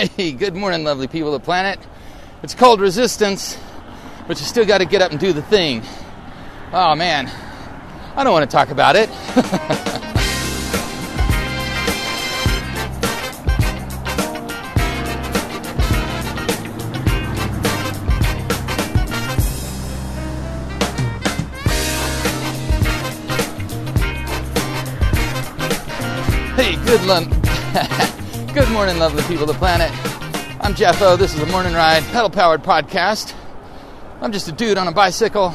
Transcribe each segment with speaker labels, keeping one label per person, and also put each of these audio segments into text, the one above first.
Speaker 1: Hey, good morning, lovely people of the planet. It's cold resistance, but you still got to get up and do the thing. Oh man, I don't want to talk about it. hey, good lunch. Good morning, lovely people of the planet. I'm Jeff O. This is the Morning Ride pedal powered podcast. I'm just a dude on a bicycle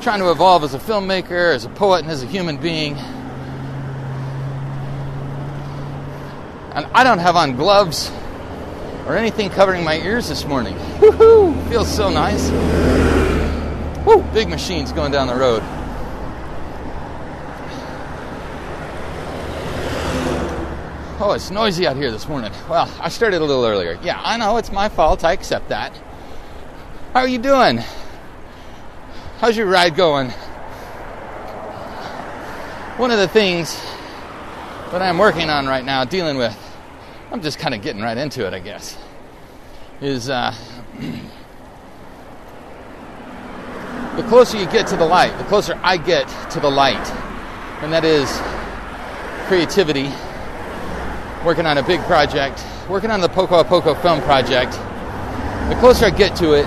Speaker 1: trying to evolve as a filmmaker, as a poet, and as a human being. And I don't have on gloves or anything covering my ears this morning. Woohoo! Feels so nice. Woo! Big machines going down the road. Oh, it's noisy out here this morning. Well, I started a little earlier. Yeah, I know it's my fault. I accept that. How are you doing? How's your ride going? One of the things that I'm working on right now, dealing with, I'm just kind of getting right into it, I guess, is uh, the closer you get to the light, the closer I get to the light, and that is creativity working on a big project, working on the Poco a Poco film project. The closer I get to it,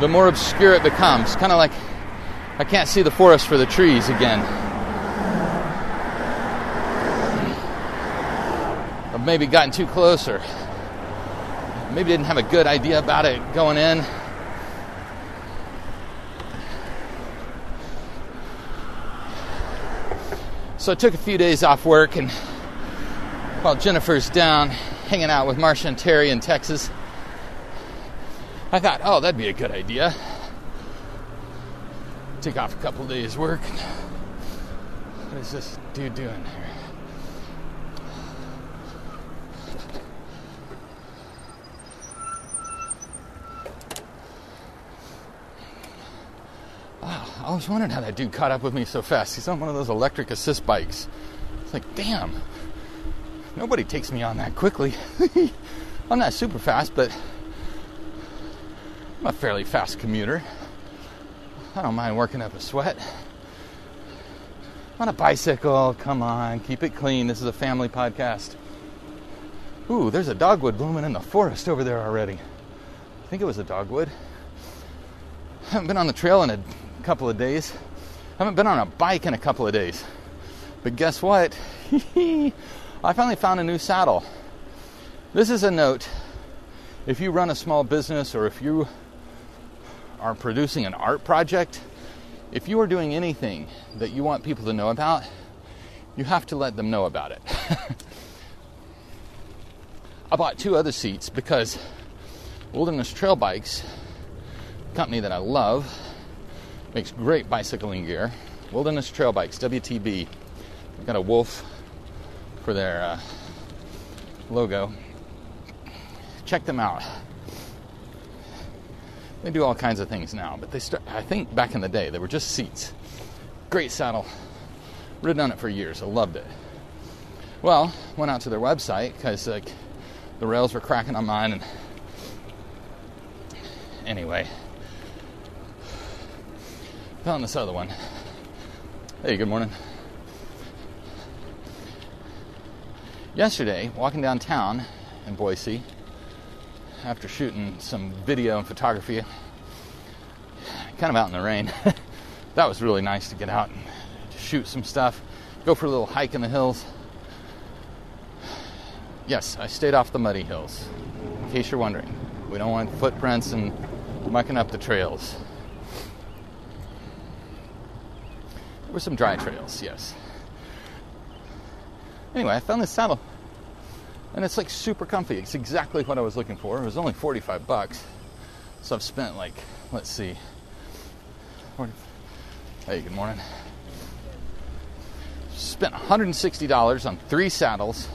Speaker 1: the more obscure it becomes. Kind of like I can't see the forest for the trees again. I've maybe gotten too close or maybe didn't have a good idea about it going in. So I took a few days off work and while Jennifer's down hanging out with Marcia and Terry in Texas, I thought, oh, that'd be a good idea. Take off a couple days' work. What is this dude doing here? Wow, I always wondered how that dude caught up with me so fast. He's on one of those electric assist bikes. It's like, damn, nobody takes me on that quickly. I'm not super fast, but I'm a fairly fast commuter. I don't mind working up a sweat. On a bicycle, come on, keep it clean. This is a family podcast. Ooh, there's a dogwood blooming in the forest over there already. I think it was a dogwood. I haven't been on the trail in a couple of days. I haven't been on a bike in a couple of days. But guess what? I finally found a new saddle. This is a note. If you run a small business or if you are producing an art project, if you are doing anything that you want people to know about, you have to let them know about it. I bought two other seats because Wilderness Trail Bikes, company that I love, makes great bicycling gear. Wilderness Trail Bikes, WTB. They've got a wolf for their uh, logo. Check them out. They do all kinds of things now, but they start. I think back in the day they were just seats. Great saddle. Ridden on it for years. I loved it. Well, went out to their website because like the rails were cracking on mine, and anyway, found this other one. Hey, good morning. Yesterday, walking downtown in Boise, after shooting some video and photography, kind of out in the rain, that was really nice to get out and shoot some stuff, go for a little hike in the hills. Yes, I stayed off the muddy hills, in case you're wondering. We don't want footprints and mucking up the trails. There were some dry trails, yes. Anyway, I found this saddle. And it's like super comfy. It's exactly what I was looking for. It was only 45 bucks. So I've spent like, let's see. 40, hey, good morning. Spent $160 on three saddles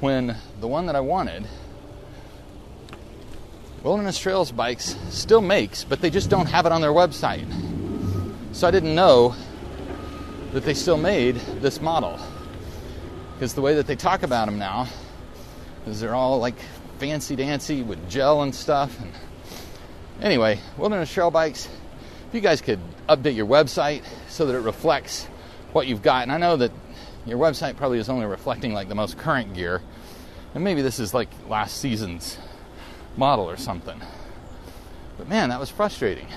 Speaker 1: when the one that I wanted, Wilderness Trails Bikes, still makes, but they just don't have it on their website. So I didn't know that they still made this model because the way that they talk about them now, is they're all like fancy dancy with gel and stuff. And anyway, Wilderness Trail Bikes, if you guys could update your website so that it reflects what you've got, and I know that your website probably is only reflecting like the most current gear, and maybe this is like last season's model or something. But man, that was frustrating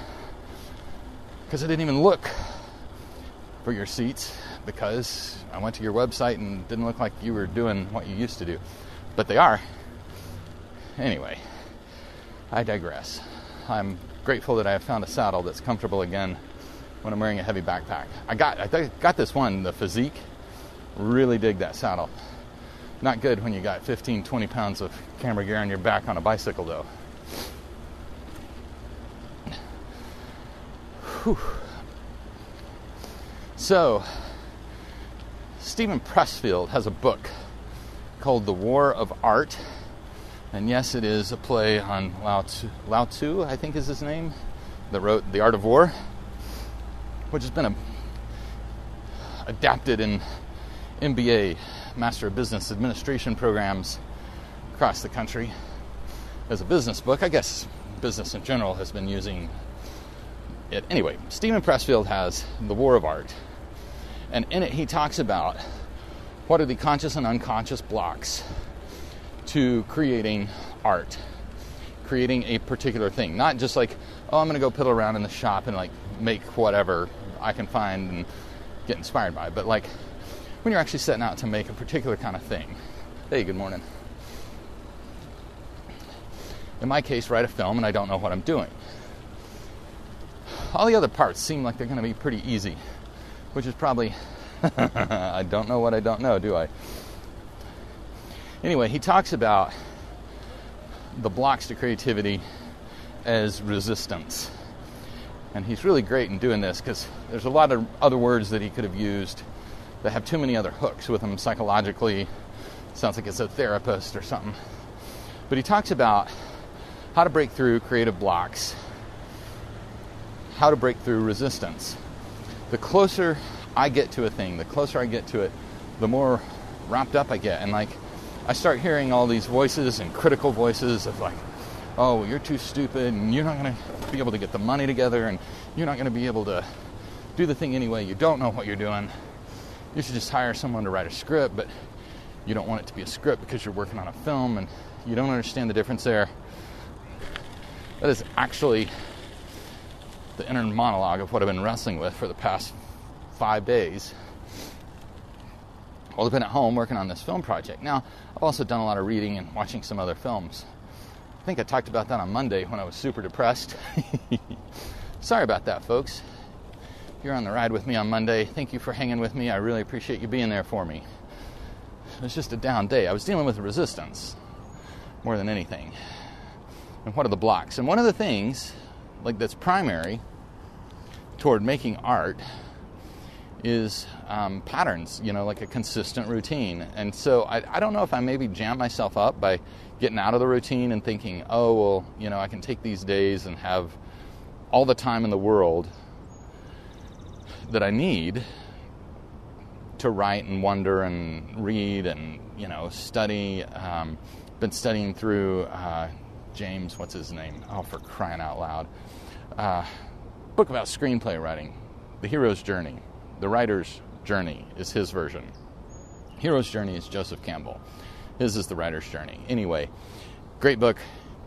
Speaker 1: because I didn't even look for your seats because I went to your website and didn't look like you were doing what you used to do. But they are. Anyway, I digress. I'm grateful that I have found a saddle that's comfortable again when I'm wearing a heavy backpack. I got I got this one, the Fizik. Really dig that saddle. Not good when you got 15, 20 pounds of camera gear on your back on a bicycle, though. Whew. So, Steven Pressfield has a book called The War of Art. And yes, it is a play on Lao Tzu, Lao Tzu, I think is his name, that wrote The Art of War, which has been a, adapted in MBA, Master of Business Administration programs across the country as a business book. I guess business in general has been using it. Anyway, Steven Pressfield has The War of Art. And in it, he talks about what are the conscious and unconscious blocks to creating art, creating a particular thing. Not just like, oh, I'm going to go piddle around in the shop and like make whatever I can find and get inspired by, but like when you're actually setting out to make a particular kind of thing. Hey, good morning. In my case, write a film and I don't know what I'm doing. All the other parts seem like they're going to be pretty easy, which is probably, I don't know what I don't know, do I? Anyway, he talks about the blocks to creativity as resistance. And he's really great in doing this because there's a lot of other words that he could have used that have too many other hooks with them psychologically. Sounds like it's a therapist or something. But he talks about how to break through creative blocks, how to break through resistance. The closer I get to a thing, the closer I get to it, the more wrapped up I get. And like, I start hearing all these voices and critical voices of like, oh, you're too stupid and you're not going to be able to get the money together and you're not going to be able to do the thing anyway. You don't know what you're doing you should just hire someone to write a script, but you don't want it to be a script because you're working on a film and you don't understand the difference there. That is actually the inner monologue of what I've been wrestling with for the past five days. While I've been at home working on this film project. Now, I've also done a lot of reading and watching some other films. I think I talked about that on Monday when I was super depressed. Sorry about that, folks you're on the ride with me on Monday. Thank you for hanging with me. I really appreciate you being there for me. It was just a down day. I was dealing with resistance more than anything. And what are the blocks? And one of the things, like that's primary toward making art, is um, patterns, you know, like a consistent routine. And so I, I don't know if I maybe jam myself up by getting out of the routine and thinking, oh, well, you know, I can take these days and have all the time in the world that I need to write and wonder and read and you know study. Um, been studying through uh, James, what's his name? Oh, for crying out loud! Uh, book about screenplay writing, The Hero's Journey. The writer's journey is his version. Hero's Journey is Joseph Campbell. His is the writer's journey. Anyway, great book.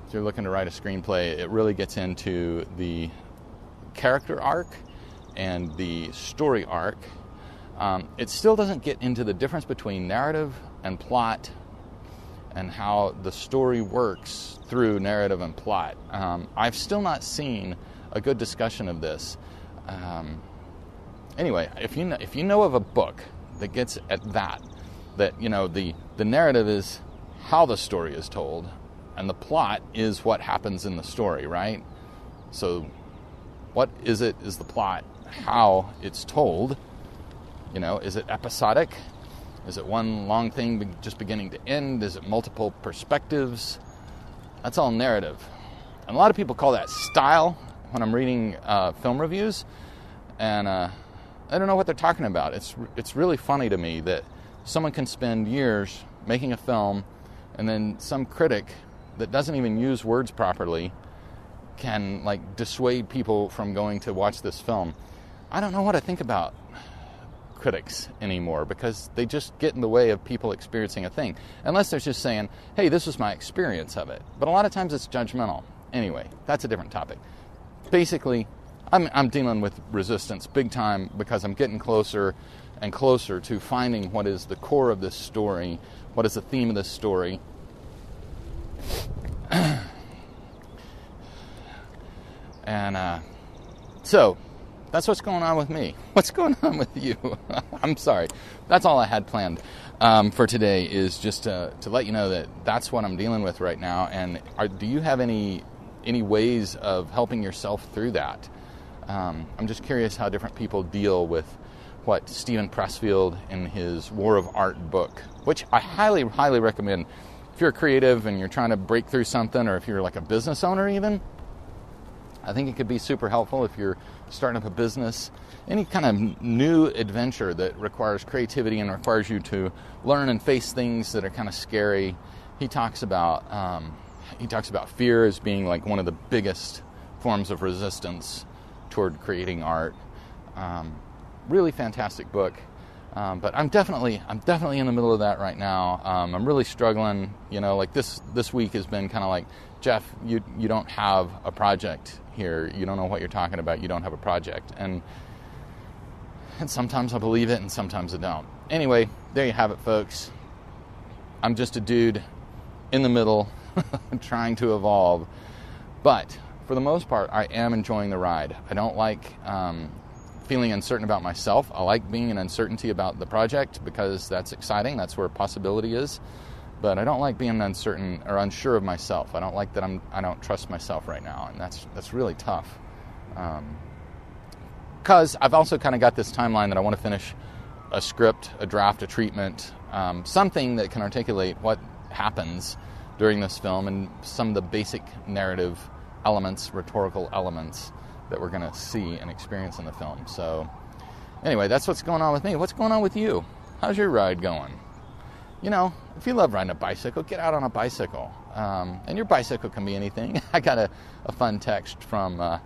Speaker 1: If you're looking to write a screenplay, it really gets into the character arc and the story arc, um, it still doesn't get into the difference between narrative and plot and how the story works through narrative and plot. Um, I've still not seen a good discussion of this. Um, anyway, if you know, if you know of a book that gets at that, that you know the the narrative is how the story is told, and the plot is what happens in the story, right? So, what is it? Is the plot? how it's told. You know, is it episodic? Is it one long thing just beginning to end? Is it multiple perspectives? That's all narrative. And a lot of people call that style when I'm reading uh, film reviews, and uh, I don't know what they're talking about. It's it's really funny to me that someone can spend years making a film and then some critic that doesn't even use words properly can like dissuade people from going to watch this film. I don't know what to think about critics anymore because they just get in the way of people experiencing a thing. Unless they're just saying, hey, this was my experience of it. But a lot of times it's judgmental. Anyway, that's a different topic. Basically, I'm, I'm dealing with resistance big time because I'm getting closer and closer to finding what is the core of this story, what is the theme of this story. and uh, so that's what's going on with me. What's going on with you? I'm sorry. That's all I had planned um, for today. Is just to, to, let you know that that's what I'm dealing with right now. And are, do you have any any ways of helping yourself through that? Um, I'm just curious how different people deal with what Steven Pressfield in his War of Art book, which I highly, highly recommend. If you're creative and you're trying to break through something, or if you're like a business owner, even, I think it could be super helpful if you're starting up a business, any kind of new adventure that requires creativity and requires you to learn and face things that are kind of scary. He talks about um, he talks about fear as being like one of the biggest forms of resistance toward creating art. Um, really fantastic book. Um, but I'm definitely I'm definitely in the middle of that right now. Um, I'm really struggling. You know, like this this week has been kind of like Jeff, you you don't have a project here. You don't know what you're talking about. You don't have a project, and and sometimes I believe it, and sometimes I don't. Anyway, there you have it, folks. I'm just a dude in the middle, trying to evolve, but for the most part, I am enjoying the ride. I don't like um, feeling uncertain about myself. I like being in uncertainty about the project because that's exciting. That's where possibility is. But I don't like being uncertain or unsure of myself. I don't like that I'm I don't trust myself right now, and that's that's really tough. Because um, I've also kind of got this timeline that I want to finish a script, a draft, a treatment, um, something that can articulate what happens during this film and some of the basic narrative elements, rhetorical elements that we're going to see and experience in the film. So, anyway, that's what's going on with me. What's going on with you? How's your ride going? You know, if you love riding a bicycle, get out on a bicycle. Um, and your bicycle can be anything. I got a, a fun text from uh,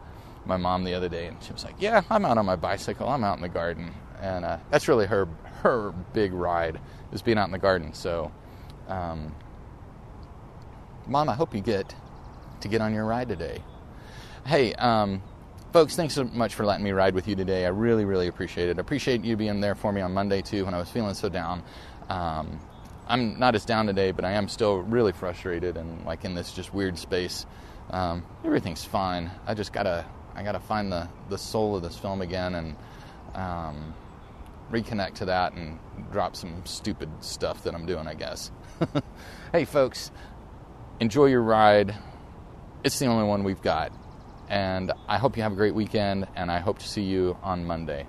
Speaker 1: my mom the other day, and she was like, "Yeah, I'm out on my bicycle. I'm out in the garden." And uh, that's really her her big ride is being out in the garden. So, um, mom, I hope you get to get on your ride today. Hey, um, folks, thanks so much for letting me ride with you today. I really, really appreciate it. I appreciate you being there for me on Monday too when I was feeling so down. Um, I'm not as down today, but I am still really frustrated and like in this just weird space. Um, everything's fine. I just gotta, I gotta find the the soul of this film again and um, reconnect to that and drop some stupid stuff that I'm doing. I guess. hey, folks, enjoy your ride. It's the only one we've got. And I hope you have a great weekend, and I hope to see you on Monday.